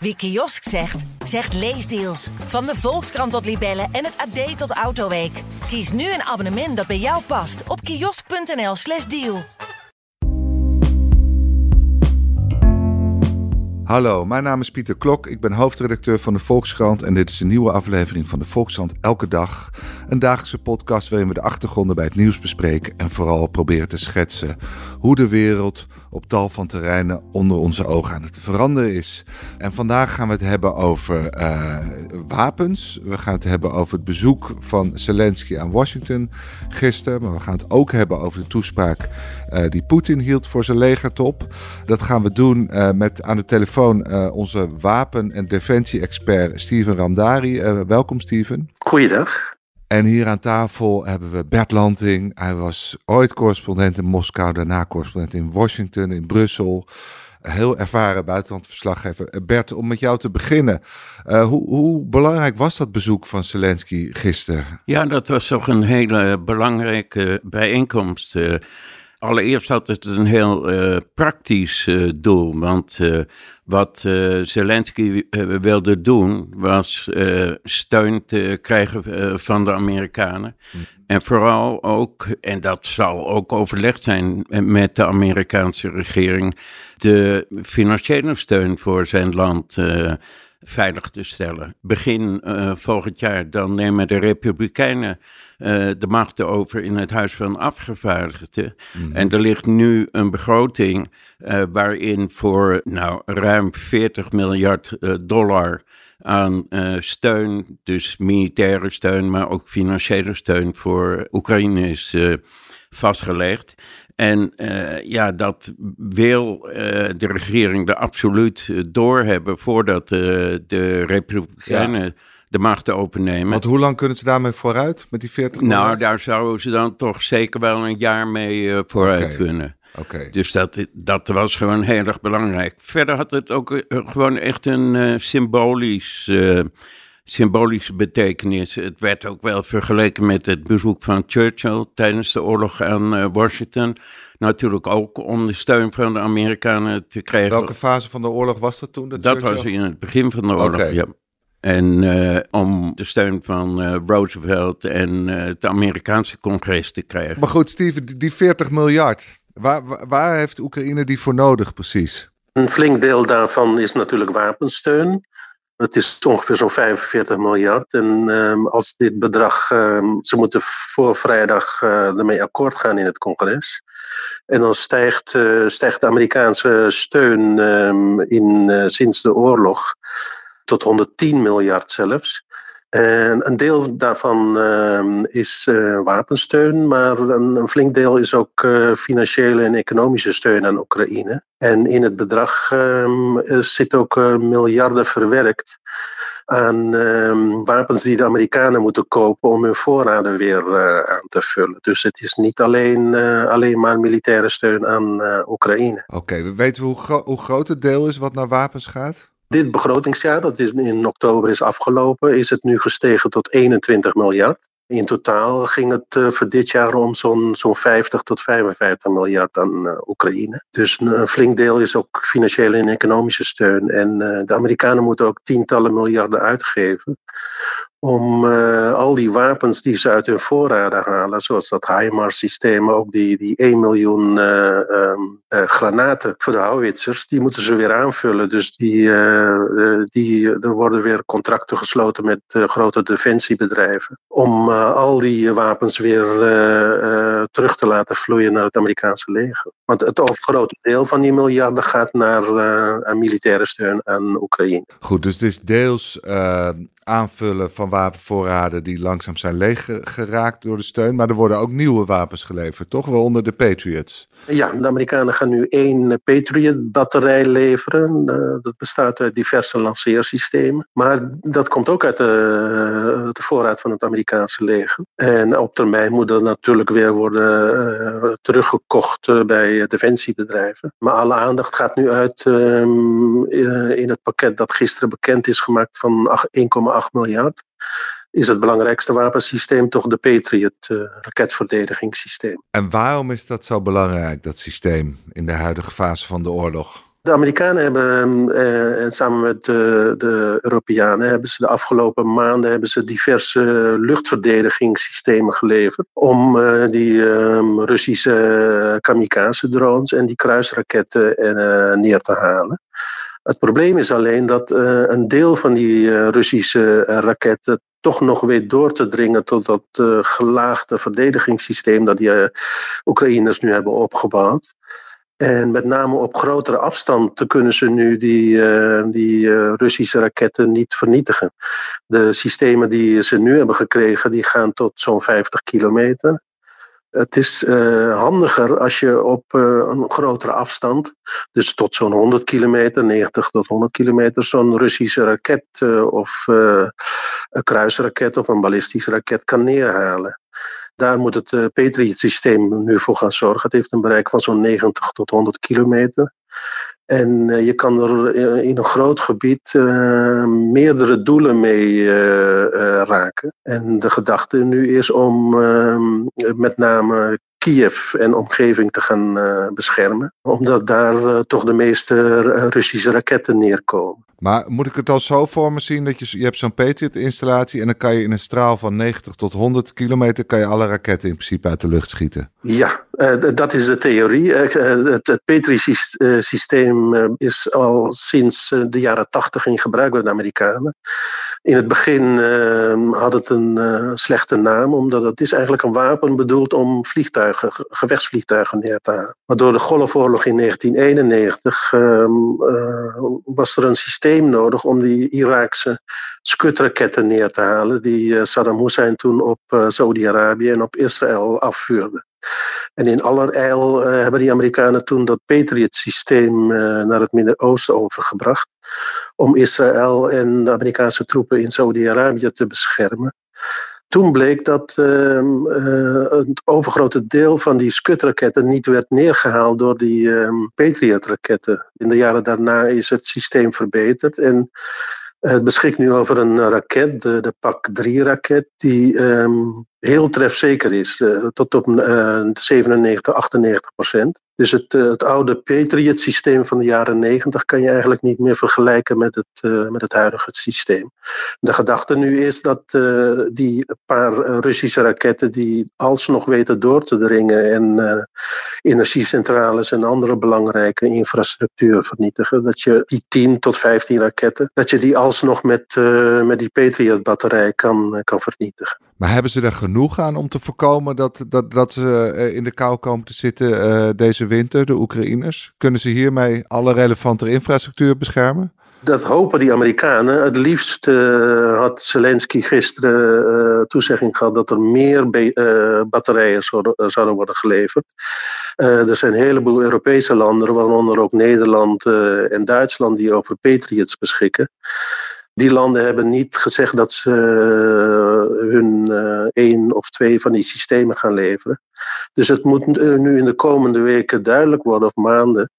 Wie kiosk zegt, zegt leesdeals. Van de Volkskrant tot Libellen en het AD tot Autoweek. Kies nu een abonnement dat bij jou past op kiosk.nl/slash deal. Hallo, mijn naam is Pieter Klok. Ik ben hoofdredacteur van de Volkskrant en dit is een nieuwe aflevering van de Volkskrant Elke Dag. Een dagelijkse podcast waarin we de achtergronden bij het nieuws bespreken en vooral proberen te schetsen hoe de wereld op tal van terreinen onder onze ogen aan het veranderen is. En vandaag gaan we het hebben over uh, wapens. We gaan het hebben over het bezoek van Zelensky aan Washington gisteren. Maar we gaan het ook hebben over de toespraak uh, die Poetin hield voor zijn legertop. Dat gaan we doen uh, met aan de telefoon onze wapen- en defensie-expert Steven Ramdari. welkom Steven. Goeiedag. En hier aan tafel hebben we Bert Lanting. Hij was ooit correspondent in Moskou, daarna correspondent in Washington, in Brussel. Heel ervaren buitenlandverslaggever. Bert, om met jou te beginnen. Uh, hoe, hoe, belangrijk was dat bezoek van Zelensky gisteren? Ja, dat was toch een hele belangrijke bijeenkomst. Uh, Allereerst had het een heel praktisch doel, want uh, wat Zelensky wilde doen was steun te krijgen van de Amerikanen. Mm. En vooral ook, en dat zal ook overlegd zijn met de Amerikaanse regering, de financiële steun voor zijn land veilig te stellen. Begin uh, volgend jaar dan nemen de Republikeinen uh, de macht over in het Huis van Afgevaardigden. Mm -hmm. En er ligt nu een begroting uh, waarin voor nou, ruim 40 miljard dollar aan steun, dus militaire steun, maar ook financiële steun voor Oekraïne is vastgelegd. En uh, ja, dat wil uh, de regering er absoluut doorhebben voordat uh, de Republikeinen ja. de macht overnemen. Want hoe lang kunnen ze daarmee vooruit met die 40 Nou, daar zouden ze dan toch zeker wel een jaar mee vooruit okay. kunnen. Okay. Dus dat, dat was gewoon heel erg belangrijk. Verder had het ook gewoon echt een symbolisch symbolische betekenis. Het werd ook wel vergeleken met het bezoek van Churchill tijdens de oorlog aan uh, Washington. Natuurlijk ook om de steun van de Amerikanen te krijgen. Welke fase van de oorlog was dat toen? Dat, dat was in het begin van de oorlog, okay. ja. En uh, om de steun van uh, Roosevelt en het Amerikaanse congres te krijgen. Maar goed, Steven, die 40 miljard, waar, waar heeft Oekraïne die voor nodig precies? Een flink deel daarvan is natuurlijk wapensteun. Het is ongeveer zo'n 45 miljard. En um, als dit bedrag, um, ze moeten voor vrijdag uh, ermee akkoord gaan in het congres. En dan stijgt, uh, stijgt de Amerikaanse steun um, in, uh, sinds de oorlog tot 110 miljard zelfs. En een deel daarvan uh, is uh, wapensteun, maar een, flink deel is ook uh, financiële en economische steun aan Oekraïne. En in het bedrag um, zit ook miljarden verwerkt aan wapens die de Amerikanen moeten kopen om hun voorraden weer aan te vullen. Dus het is niet alleen, alleen maar militaire steun aan Oekraïne. Oké, okay, weten we hoe, hoe groot het deel is wat naar wapens gaat? Dit begrotingsjaar, dat in oktober is afgelopen, is het nu gestegen tot 21 miljard. In totaal ging het uh, voor dit jaar om zo'n zo'n 50 tot 55 miljard aan uh, Oekraïne. Dus een, flink deel is ook financiële en economische steun. En uh, de Amerikanen moeten ook tientallen miljarden uitgeven om uh, al die wapens die ze uit hun voorraden halen, zoals dat HIMARS-systeem, ook die, die 1 miljoen uh, um, uh, granaten voor de houwitsers, die moeten ze weer aanvullen. Dus die, die, er worden weer contracten gesloten met grote defensiebedrijven om al die wapens weer terug te laten vloeien naar het Amerikaanse leger. Want het overgrote deel van die miljarden gaat naar aan militaire steun aan Oekraïne. Goed, dus het is deels aanvullen van wapenvoorraden die langzaam zijn leeggeraakt door de steun. Maar er worden ook nieuwe wapens geleverd, toch? wel onder de Patriots. Ja, de Amerikanen gaan nu één Patriot-batterij leveren. dat bestaat uit diverse lanceersystemen. Maar dat komt ook uit de, de voorraad van het Amerikaanse leger. En op termijn moet dat natuurlijk weer worden teruggekocht bij defensiebedrijven. Maar alle aandacht gaat nu uit um, in het pakket dat gisteren bekend is gemaakt van 1,8 miljard is het belangrijkste wapensysteem toch de Patriot uh, raketverdedigingssysteem. En waarom is dat zo belangrijk, dat systeem, in de huidige fase van de oorlog? De Amerikanen hebben, eh, en samen met de, de, Europeanen, hebben ze de afgelopen maanden hebben ze diverse luchtverdedigingssystemen geleverd. Om eh, die ehm, Russische kamikaze-drones en die kruisraketten eh, neer te halen. Het probleem is alleen dat een deel van die Russische raketten toch nog weet door te dringen tot dat gelaagde verdedigingssysteem dat die Oekraïners nu hebben opgebouwd. En met name op grotere afstand kunnen ze nu die, die Russische raketten niet vernietigen. De systemen die ze nu hebben gekregen, die gaan tot zo'n 50 kilometer. Het is uh, handiger als je op een grotere afstand, dus tot zo'n 100 kilometer, 90 tot 100 kilometer, zo'n Russische raket of een kruisraket of een ballistische raket kan neerhalen. Daar moet het Patriot-systeem nu voor gaan zorgen. Het heeft een bereik van zo'n 90 tot 100 kilometer. En uh, je kan er in een groot gebied uh, meerdere doelen mee raken. En de gedachte nu is om met name Kiev en omgeving te gaan beschermen. Omdat daar toch de meeste Russische raketten neerkomen. Maar moet ik het al zo voor me zien dat je, je hebt zo'n Patriot-installatie en dan kan je in een straal van 90 tot 100 kilometer kan je alle raketten in principe uit de lucht schieten? Ja, uh, dat is de theorie. Uh, het, het Patriot-systeem uh, is al sinds de jaren 80 in gebruik bij de Amerikanen. In het begin ehm, had het een slechte naam, omdat het is eigenlijk een wapen bedoeld om vliegtuigen, gevechtsvliegtuigen neer te halen. Maar door de Golfoorlog in 1991 ehm, was er een systeem nodig om die Iraakse skutraketten neer te halen die uh, Saddam Hussein toen op uh, Saudi-Arabië en op Israël afvuurde. En in allerijl uh, hebben die Amerikanen toen dat Patriot-systeem naar het Midden-Oosten overgebracht om Israël en de Amerikaanse troepen in Saudi-Arabië te beschermen. Toen bleek dat uh, het overgrote deel van die skutraketten niet werd neergehaald door die uh, Patriot-raketten. In de jaren daarna is het systeem verbeterd en het beschikt nu over een raket, de, de PAC-3-raket, die um, heel trefzeker is, uh, tot op uh, 97, 98 procent. Dus het, uh, het oude Patriot-systeem van de jaren 90 kan je eigenlijk niet meer vergelijken met het, met het huidige systeem. De gedachte nu is dat die paar Russische raketten die alsnog weten door te dringen en energiecentrales en andere belangrijke infrastructuur vernietigen, dat je die 10 tot 15 raketten, dat je die alsnog met, met die Patriot-batterij kan, kan vernietigen. Maar hebben ze er genoeg aan om te voorkomen dat, dat, dat ze in de kou komen te zitten deze winter, de Oekraïners? Kunnen ze hiermee alle relevante infrastructuur beschermen? Dat hopen die Amerikanen. Het liefst uh, had Zelensky gisteren toezegging gehad dat er meer batterijen zouden, zouden, worden geleverd. er zijn een heleboel Europese landen, waaronder ook Nederland en Duitsland, die over Patriots beschikken. Die landen hebben niet gezegd dat ze hun één of twee van die systemen gaan leveren. Dus het moet nu in de komende weken duidelijk worden, of maanden,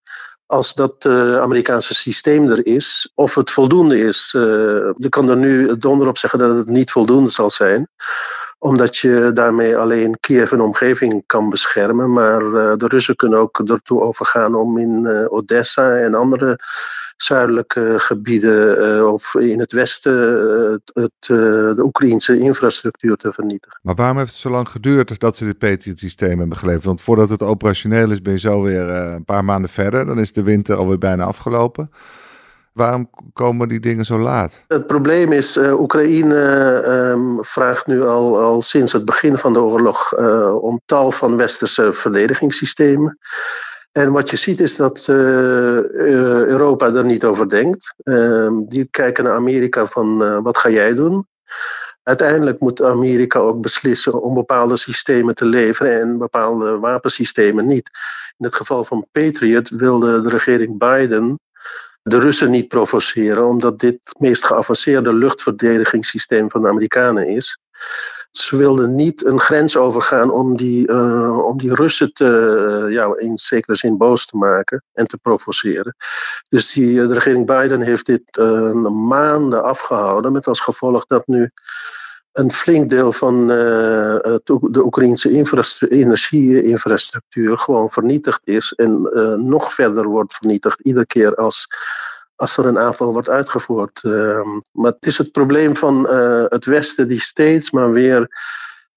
als dat Amerikaanse systeem er is, of het voldoende is. Uh, je kan er nu donder op zeggen dat het niet voldoende zal zijn omdat je daarmee alleen Kiev en omgeving kan beschermen. Maar de Russen kunnen ook ertoe overgaan om in Odessa en andere zuidelijke gebieden uh, of in het westen uh, het, uh, de Oekraïnse infrastructuur te vernietigen. Maar waarom heeft het zo lang geduurd dat ze dit Patriot-systeem hebben geleverd? Want voordat het operationeel is, ben je zo weer een paar maanden verder. Dan is de winter alweer bijna afgelopen. Waarom komen die dingen zo laat? Het probleem is, uh, Oekraïne um, vraagt nu al, al sinds het begin van de oorlog uh, om tal van westerse verdedigingssystemen. En wat je ziet is dat uh, Europa er niet over denkt. Ehm, die kijken naar Amerika van wat ga jij doen? Uiteindelijk moet Amerika ook beslissen om bepaalde systemen te leveren en bepaalde wapensystemen niet. In het geval van Patriot wilde de regering Biden de Russen niet provoceren, omdat dit het meest geavanceerde luchtverdedigingssysteem van de Amerikanen is. Ze wilden niet een grens overgaan om die, uh, om die Russen te, ja, in zekere zin boos te maken en te provoceren. Dus die, de regering Biden heeft dit uh, maanden afgehouden, met als gevolg dat nu een flink deel van de Oekraïnse energie-infrastructuur gewoon vernietigd is en nog verder wordt vernietigd iedere keer als, als er een aanval wordt uitgevoerd. Uh, maar het is het probleem van het Westen die steeds maar weer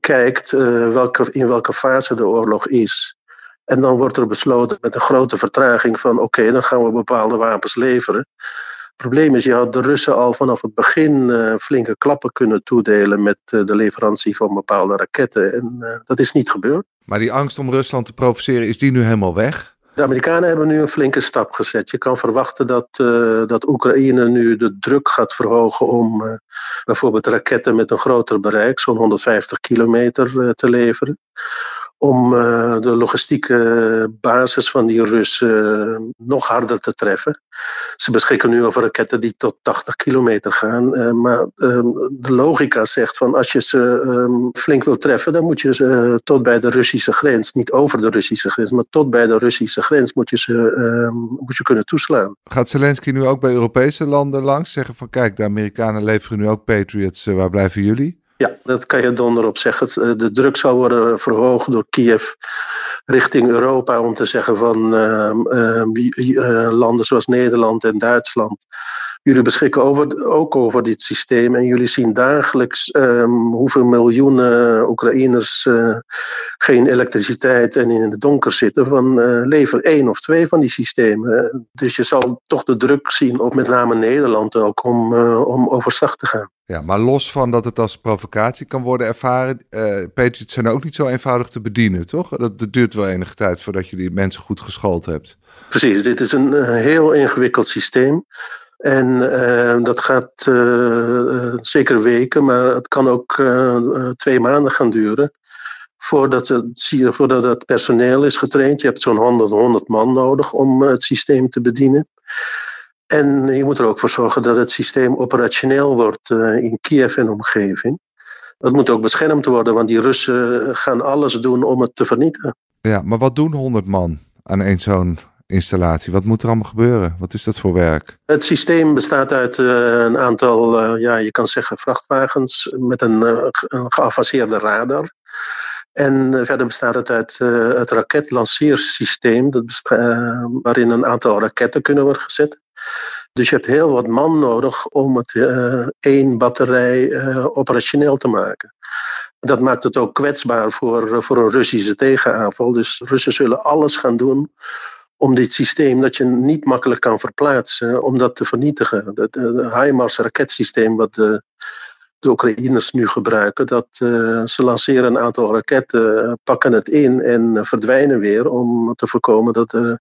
kijkt welke, in welke fase de oorlog is. En dan wordt er besloten met een grote vertraging van oké, dan gaan we bepaalde wapens leveren. Het probleem is, je had de Russen al vanaf het begin uh, flinke klappen kunnen toedelen met de leverantie van bepaalde raketten. En dat is niet gebeurd. Maar die angst om Rusland te provoceren, is die nu helemaal weg? De Amerikanen hebben nu een flinke stap gezet. Je kan verwachten dat, dat Oekraïne nu de druk gaat verhogen om bijvoorbeeld raketten met een groter bereik, zo'n 150 kilometer, te leveren om uh, de logistieke basis van die Russen uh, nog harder te treffen. Ze beschikken nu over raketten die tot 80 kilometer gaan. Uh, maar ehm, de logica zegt van als je ze um, flink wil treffen, dan moet je ze tot bij de Russische grens, niet over de Russische grens, maar tot bij de Russische grens moet je ze ehm, moet je kunnen toeslaan. Gaat Zelensky nu ook bij Europese landen langs zeggen van kijk, de Amerikanen leveren nu ook Patriots, waar blijven jullie? Ja, dat kan je donderop zeggen. Eh, de druk zal worden verhoogd door Kiev richting Europa om te zeggen van uh, landen zoals Nederland en Duitsland. Jullie beschikken over, ook over dit systeem en jullie zien dagelijks um, hoeveel miljoenen Oekraïners uh, geen elektriciteit en in het donker zitten. Van lever één of twee van die systemen. Dus je zal toch de druk zien op met name Nederland ook om, om overstag te gaan. Ja, maar los van dat het als provocatie kan worden ervaren, uh, Patriots zijn ook niet zo eenvoudig te bedienen, toch? Dat, duurt wel enige tijd voordat je die mensen goed geschoold hebt. Precies, dit is een, heel ingewikkeld systeem. En uh, dat gaat uh, zeker weken, maar het kan ook twee maanden gaan duren. Voordat het, voordat het personeel is getraind. Je hebt zo'n 100, 100 man nodig om het systeem te bedienen. En je moet er ook voor zorgen dat het systeem operationeel wordt in Kiev en omgeving. Dat moet ook beschermd worden, want die Russen gaan alles doen om het te vernietigen. Ja, maar wat doen 100 man aan één zo'n installatie? Wat moet er allemaal gebeuren? Wat is dat voor werk? Het systeem bestaat uit uh, een aantal, uh, ja, je kan zeggen vrachtwagens met een, uh, een geavanceerde radar. En verder bestaat het uit het raketlanceersysteem, dat waarin een aantal raketten kunnen worden gezet. Dus je hebt heel wat man nodig om het één batterij operationeel te maken. Dat maakt het ook kwetsbaar voor, voor een Russische tegenaanval. Dus Russen zullen alles gaan doen om dit systeem dat je niet makkelijk kan verplaatsen, om dat te vernietigen. Het HIMARS raketsysteem wat de Oekraïners nu gebruiken, dat uh, ze lanceren een aantal raketten, pakken het in en verdwijnen weer om te voorkomen dat, uh,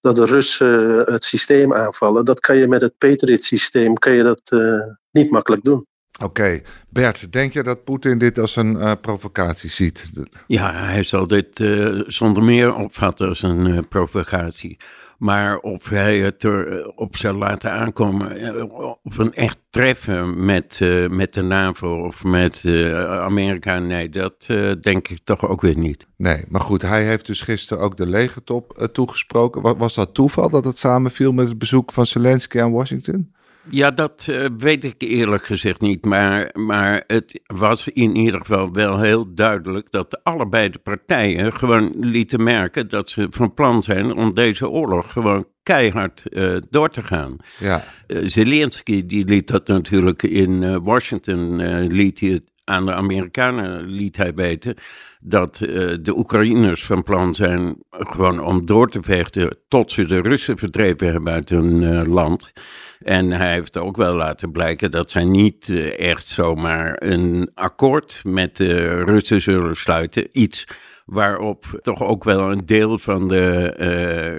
dat de Russen het systeem aanvallen. Dat kan je met het Patriot systeem kan je dat uh, niet makkelijk doen. Oké, Bert, denk je dat Poetin dit als een uh, provocatie ziet? Ja, hij zal dit uh, zonder meer opvatten als een uh, provocatie. Maar of hij het erop zal laten aankomen op een echt treffen met, met de NAVO of met Amerika, nee, dat denk ik toch ook weer niet. Nee, maar goed, hij heeft dus gisteren ook de legertop toegesproken. Was, was dat toeval dat het samenviel met het bezoek van Zelensky aan Washington? Ja, dat uh, weet ik eerlijk gezegd niet. Maar, maar het was in ieder geval wel heel duidelijk dat allebei de partijen gewoon lieten merken dat ze van plan zijn om deze oorlog gewoon keihard uh, door te gaan. Ja. Uh, Zelensky die liet dat natuurlijk in Washington, liet hij het aan de Amerikanen liet hij weten dat uh, de Oekraïners van plan zijn gewoon om door te vechten tot ze de Russen verdreven hebben uit hun uh, land. En hij heeft ook wel laten blijken dat zij niet uh, echt zomaar een akkoord met de Russen zullen sluiten. Iets waarop toch ook wel een deel van de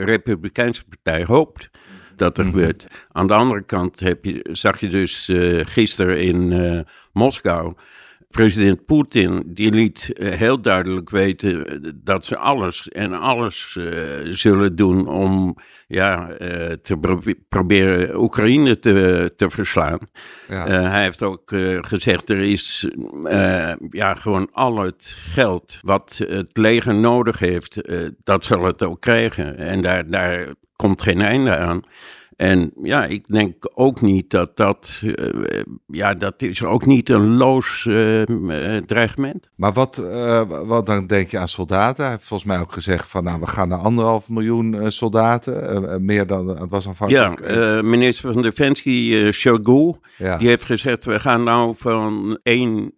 Republikeinse Partij hoopt dat er gebeurt. Mm -hmm. Aan de andere kant heb je, zag je dus gisteren in Moskou president Poetin die liet eh, heel duidelijk weten eh, dat ze alles en alles uh, zullen doen om ja, uh, te pro proberen Oekraïne te, te verslaan. Ja. Uh, hij heeft ook gezegd er is ja, gewoon al het geld wat het leger nodig heeft, dat zal het ook krijgen. En daar, daar komt geen einde aan. En ja, ik denk ook niet dat dat, uh, ja, dat is ook niet een loos uh, dreigement. Maar wat, wat dan denk je aan soldaten? Hij heeft volgens mij ook gezegd van, nou, we gaan naar anderhalf miljoen soldaten, meer dan, het was aanvankelijk. Ja, minister van Defensie, Shoigu, ja. die heeft gezegd, we gaan nou van 1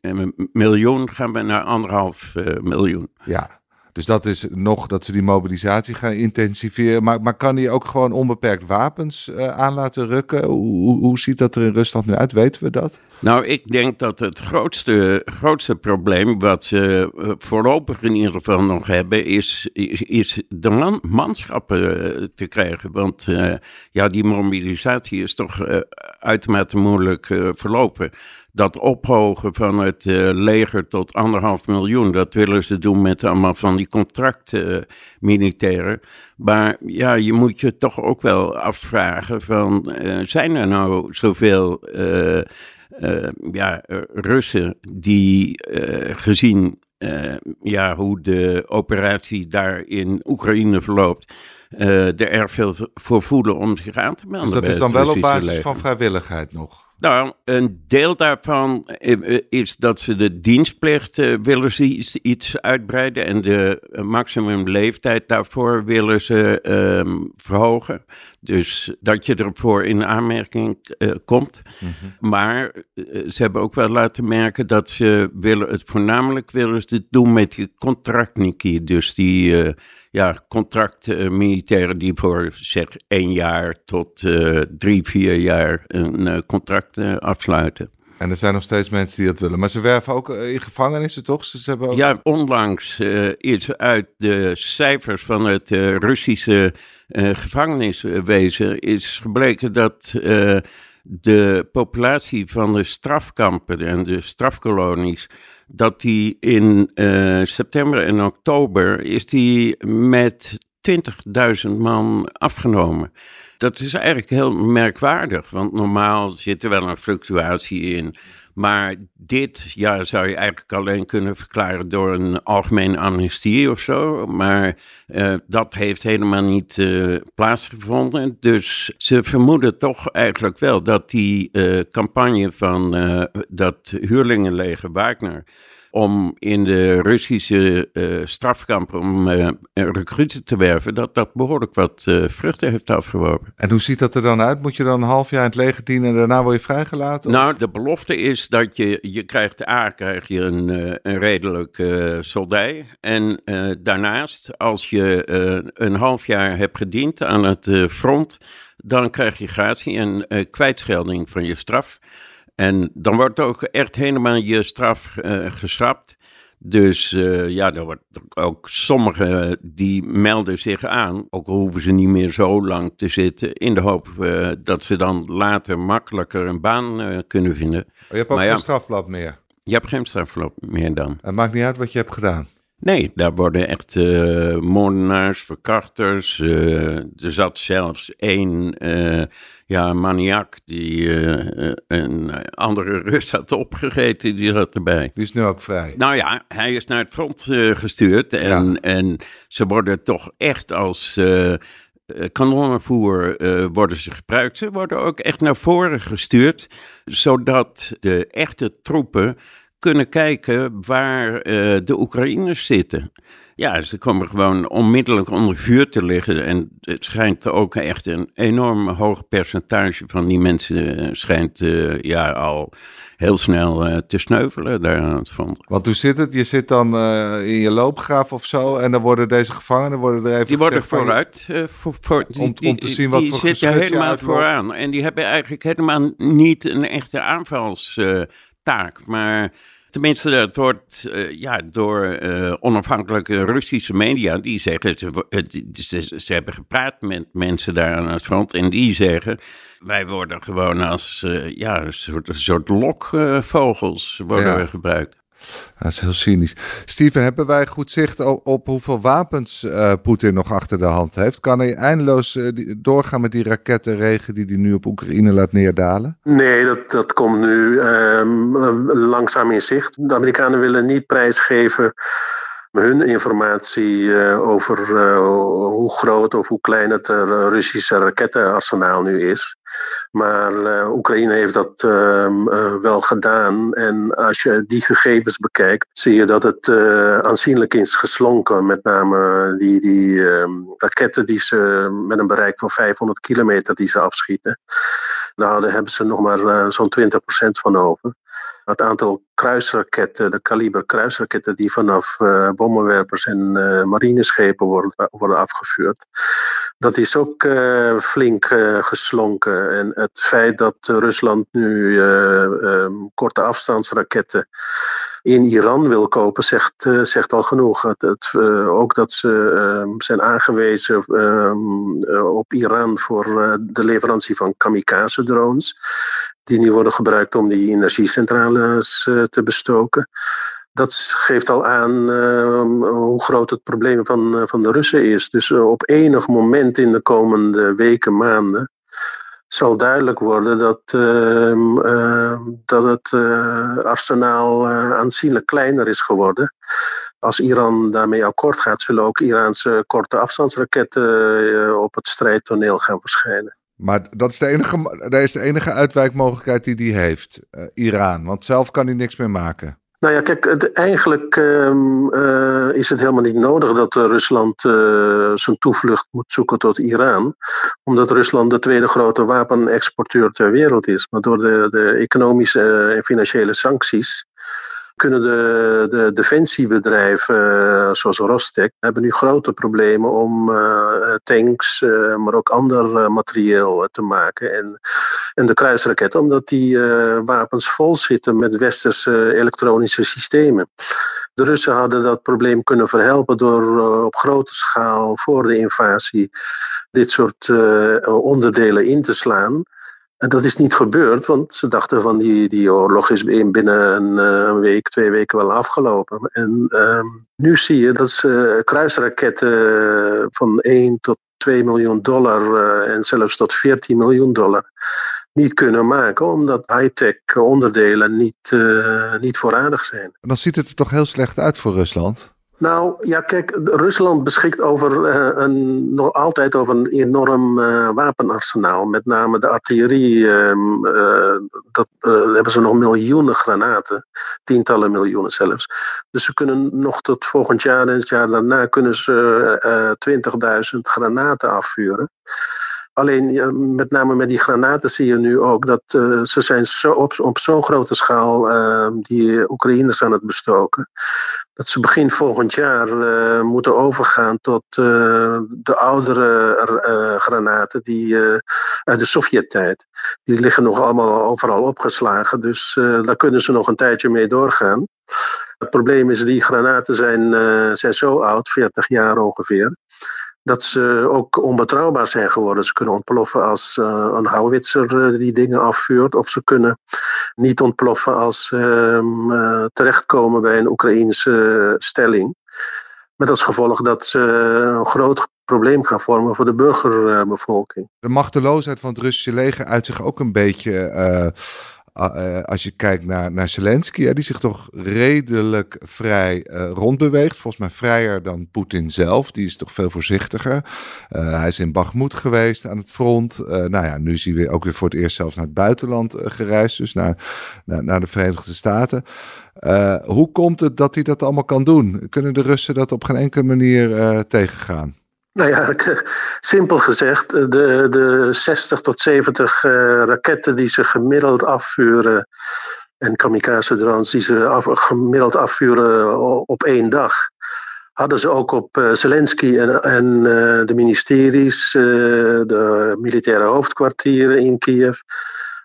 miljoen gaan we naar anderhalf miljoen. Ja, dus dat is nog dat ze die mobilisatie gaan intensiveren. Maar, maar kan hij ook gewoon onbeperkt wapens uh, aan laten rukken? Hoe, hoe ziet dat er in Rusland nu uit? Weten we dat? Nou, ik denk dat het grootste, grootste probleem wat ze eh, voorlopig in ieder geval nog hebben, is, is, de man, manschappen eh, te krijgen. Want ja, die mobilisatie is toch uitermate moeilijk verlopen dat ophogen van het uh, leger tot anderhalf miljoen, dat willen ze doen met allemaal van die contractmilitairen. Uh, maar ja, je moet je toch ook wel afvragen van, uh, zijn er nou zoveel ja, Russen die gezien ja, hoe de operatie daar in Oekraïne verloopt, er erg veel voor voelen om zich aan te melden. Dus dat is dan wel op basis van vrijwilligheid nog? Nou, een deel daarvan eh, is dat ze de dienstplicht uh, willen ze iets, iets, uitbreiden en de maximumleeftijd daarvoor willen ze um, verhogen. Dus dat je ervoor in aanmerking uh, komt. Mm -hmm. Maar ze hebben ook wel laten merken dat ze willen het voornamelijk willen ze doen met die contractniki, dus die ja, contractmilitairen die voor zeg één jaar tot uh, drie, vier jaar een uh, contract uh, afsluiten. En er zijn nog steeds mensen die dat willen. Maar ze werven ook in gevangenissen, toch? Ze hebben ook... Ja, onlangs is uit de cijfers van het Russische gevangeniswezen is gebleken dat de populatie van de strafkampen en de strafkolonies dat die in uh, september en oktober is die met 20.000 man afgenomen. Dat is eigenlijk heel merkwaardig, want normaal zit er wel een fluctuatie in. Maar dit jaar zou je eigenlijk alleen kunnen verklaren door een algemene amnestie of zo. Maar uh, dat heeft helemaal niet uh, plaatsgevonden. Dus ze vermoeden toch eigenlijk wel dat die uh, campagne van dat huurlingenleger Wagner om in de Russische uh, strafkampen om uh, recruten te werven, dat dat behoorlijk wat uh, vruchten heeft afgeworpen. En hoe ziet dat er dan uit? Moet je dan een half jaar in het leger dienen en daarna word je vrijgelaten? Nou, de belofte is dat je, je krijgt A, krijg je een, een redelijk uh, soldij. En daarnaast, als je een half jaar hebt gediend aan het front, dan krijg je gratie en kwijtschelding van je straf. En dan wordt ook echt helemaal je straf uh, geschrapt. Dus uh, ja, er wordt ook sommigen die melden zich aan. Ook al hoeven ze niet meer zo lang te zitten. In de hoop uh, dat ze dan later makkelijker een baan kunnen vinden. Oh, je hebt ook maar geen ja, strafblad meer? Je hebt geen strafblad meer dan. Het maakt niet uit wat je hebt gedaan. Nee, daar worden echt uh, moordenaars, verkrachters. Uh, er zat zelfs één uh, ja, maniak die een andere Rus had opgegeten, die zat erbij. Die is nu ook vrij. Nou ja, hij is naar het front gestuurd en, ja. en ze worden toch echt als kanonnenvoer worden ze gebruikt. Ze worden ook echt naar voren gestuurd, zodat de echte troepen kunnen kijken waar uh, de Oekraïners zitten. Ja, ze komen gewoon onmiddellijk onder vuur te liggen. En het schijnt ook echt een enorm hoog percentage van die mensen eh, schijnt uh, ja, al heel snel uh, te sneuvelen daar aan het front. Want hoe zit het? Je zit dan in je loopgraaf of zo en dan worden deze gevangenen worden er even Die worden vooruit. voor, voor, die, om, om te zien wat die voor zitten helemaal vooraan. En die hebben eigenlijk helemaal niet een echte aanvalstaak, maar Tenminste, het wordt uh, ja, door uh, onafhankelijke Russische media, die zeggen, ze, ze, ze, hebben gepraat met mensen daar aan het front en die zeggen, wij worden gewoon als uh, ja, een soort, een soort lokvogels worden ja. gebruikt. Dat is heel cynisch. Steven, hebben wij goed zicht op, hoeveel wapens uh, Poetin nog achter de hand heeft? Kan hij eindeloos die, doorgaan met die rakettenregen die hij nu op Oekraïne laat neerdalen? Nee, dat, dat komt nu um, langzaam in zicht. De Amerikanen willen niet prijsgeven hun informatie over hoe groot of hoe klein het Russische rakettenarsenaal nu is. Maar Oekraïne heeft dat uh, wel gedaan. En als je die gegevens bekijkt, zie je dat het aanzienlijk is geslonken. Met name die, die ehm, raketten die ze met een bereik van 500 kilometer die ze afschieten. Daar hebben ze nog maar zo'n 20% van over. Het aantal kruisraketten, de kaliber kruisraketten die vanaf uh, bommenwerpers en uh, marineschepen worden, worden afgevuurd, dat is ook flink geslonken. En het feit dat Rusland nu um, korte afstandsraketten in Iran wil kopen, zegt, zegt al genoeg. Het, ook dat ze ehm, zijn aangewezen ehm, op Iran voor de leverantie van kamikaze-drones die nu worden gebruikt om die energiecentrales uh, te bestoken. Dat geeft al aan uh, hoe groot het probleem van, uh, van de Russen is. Dus op enig moment in de komende weken, maanden, zal duidelijk worden dat, ehm, dat het arsenaal aanzienlijk kleiner is geworden. Als Iran daarmee akkoord gaat, zullen ook Iraanse korte afstandsraketten op het strijdtoneel gaan verschijnen. Maar dat is de enige, dat is de enige uitwijkmogelijkheid die hij heeft, uh, Iran. Want zelf kan hij niks meer maken. Nou ja, kijk, eigenlijk um, uh, is het helemaal niet nodig dat uh, Rusland zijn toevlucht moet zoeken tot Iran. Omdat Rusland de tweede grote wapenexporteur ter wereld is. Maar door de, de economische en financiële sancties kunnen de, de defensiebedrijven uh, zoals Rostec hebben nu grote problemen om uh, tanks, uh, maar ook ander materieel te maken. En, en de kruisraketten, omdat die wapens vol zitten met westerse elektronische systemen. De Russen hadden dat probleem kunnen verhelpen door op grote schaal voor de invasie dit soort onderdelen in te slaan. En dat is niet gebeurd, want ze dachten van die, die oorlog is binnen een, eh, een week, twee weken wel afgelopen. En um, nu zie je dat ze kruisraketten van 1 tot 2 miljoen dollar uh, en zelfs tot 14 miljoen dollar niet kunnen maken, omdat high-tech onderdelen niet, uh, niet voorradig zijn. Dan ziet het er toch heel slecht uit voor Rusland? Nou ja, kijk, Rusland beschikt over uh, een, nog altijd over een enorm uh, wapenarsenaal. Met name de artillerie, uh, dat hebben ze nog miljoenen granaten, tientallen miljoenen zelfs. Dus ze kunnen nog tot volgend jaar en het jaar daarna kunnen ze 20.000 granaten afvuren. Alleen met name met die granaten zie je nu ook dat uh, ze zijn zo op, zo'n grote schaal uh, die Oekraïners aan het bestoken. Dat ze begin volgend jaar uh, moeten overgaan tot de oudere granaten die, uit de Sovjet-tijd. Die liggen nog allemaal overal opgeslagen, dus daar kunnen ze nog een tijdje mee doorgaan. Het probleem is, die granaten zijn, zijn zo oud, 40 jaar ongeveer dat ze ook onbetrouwbaar zijn geworden. Ze kunnen ontploffen als uh, een houwitser uh, die dingen afvuurt, of ze kunnen niet ontploffen als ze um, uh, terechtkomen bij een Oekraïense stelling. Met als gevolg dat ze een groot probleem gaan vormen voor de burgerbevolking. De machteloosheid van het Russische leger uit zich ook een beetje uh, als je kijkt naar, naar Zelensky, die zich toch redelijk vrij uh, rondbeweegt. Volgens mij vrijer dan Poetin zelf. Die is toch veel voorzichtiger. Uh, hij is in Bakhmut geweest aan het front. nou ja, nu is hij weer, ook weer voor het eerst zelfs naar het buitenland gereisd. Dus naar, naar, naar de Verenigde Staten. hoe komt het dat hij dat allemaal kan doen? Kunnen de Russen dat op geen enkele manier tegengaan? Nou ja, simpel gezegd, de, de 60 tot 70 uh, raketten die ze gemiddeld afvuren en kamikaze-drones die ze gemiddeld afvuren op één dag, hadden ze ook op Zelensky en, en de ministeries, de militaire hoofdkwartieren in Kiev,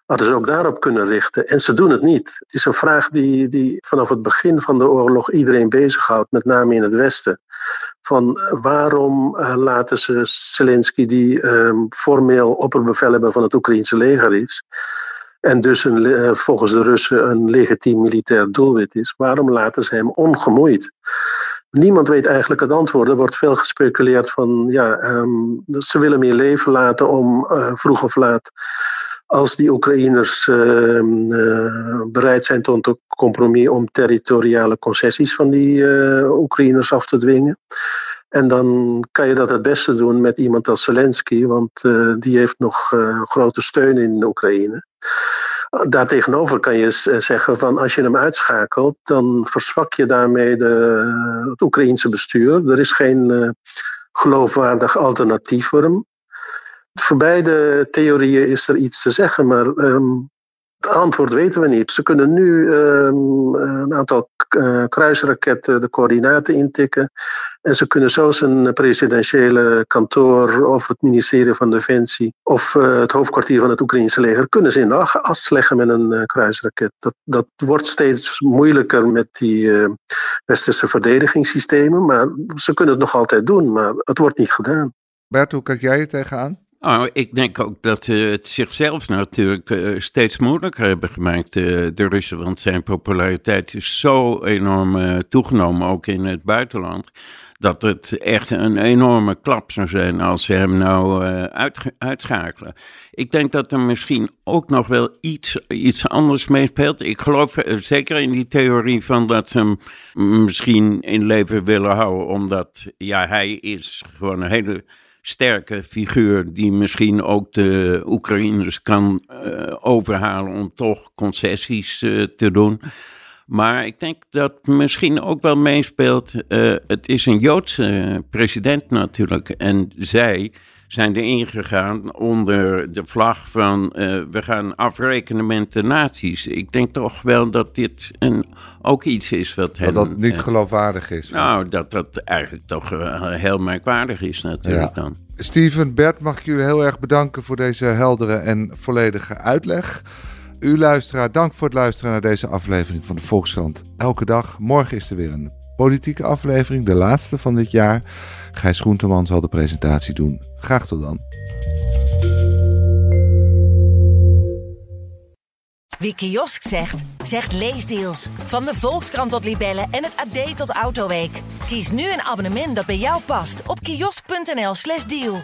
hadden ze ook daarop kunnen richten. En ze doen het niet. Het is een vraag die, die vanaf het begin van de oorlog iedereen bezighoudt, met name in het Westen van waarom uh, laten ze Zelensky, die um, formeel opperbevelhebber van het Oekraïnse leger is, en dus een, uh, volgens de Russen een legitiem militair doelwit is, waarom laten ze hem ongemoeid? Niemand weet eigenlijk het antwoord. Er wordt veel gespeculeerd van, ja, um, ze willen meer leven laten om vroeg of laat als die Oekraïners ehm, eh, bereid zijn tot een compromis om territoriale concessies van die uh, Oekraïners af te dwingen. En dan kan je dat het beste doen met iemand als Zelensky, want uh, die heeft nog grote steun in Oekraïne. Daartegenover kan je zeggen van als je hem uitschakelt, dan verzwak je daarmee de, het Oekraïense bestuur. Er is geen geloofwaardig alternatief voor hem. Voor beide theorieën is er iets te zeggen, maar um, het antwoord weten we niet. Ze kunnen nu um, een aantal uh, kruisraketten de coördinaten intikken. En ze kunnen zo zijn presidentiële kantoor of het ministerie van Defensie of uh, het hoofdkwartier van het Oekraïnse leger kunnen ze in de as leggen met een uh, kruisraket. Dat, dat wordt steeds moeilijker met die westerse verdedigingssystemen, maar ze kunnen het nog altijd doen, maar het wordt niet gedaan. Bert, hoe kijk jij er tegenaan? Nou, ik denk ook dat ze het zichzelf natuurlijk uh, steeds moeilijker hebben gemaakt, uh, de Russen. Want zijn populariteit is zo enorm toegenomen, ook in het buitenland. Dat het echt een enorme klap zou zijn als ze hem nou uit, uitschakelen. Ik denk dat er misschien ook nog wel iets, iets anders meespeelt. Ik geloof zeker in die theorie van dat ze hem misschien in leven willen houden. Omdat ja, hij is gewoon een hele sterke figuur die misschien ook de Oekraïners kan uh, overhalen om toch concessies uh, te doen. Maar ik denk dat misschien ook wel meespeelt. Uh, het is een Joodse president natuurlijk. En zij zijn erin gegaan onder de vlag van uh, we gaan afrekenen met de naties. Ik denk toch wel dat dit een, ook iets is wat hen... Dat dat niet geloofwaardig is. Nou, dat dat eigenlijk toch uh, heel merkwaardig is natuurlijk ja. dan. Steven, Bert, mag ik jullie heel erg bedanken voor deze heldere en volledige uitleg. U luisteraar, dank voor het luisteren naar deze aflevering van de Volkskrant. Elke dag, morgen is er weer een politieke aflevering, de laatste van dit jaar. Gijs Groenteman zal de presentatie doen. Graag tot dan. Wie kiosk zegt, zegt leesdeals. Van de Volkskrant tot Libellen en het AD tot Autoweek. Kies nu een abonnement dat bij jou past op kiosk.nl/slash deal.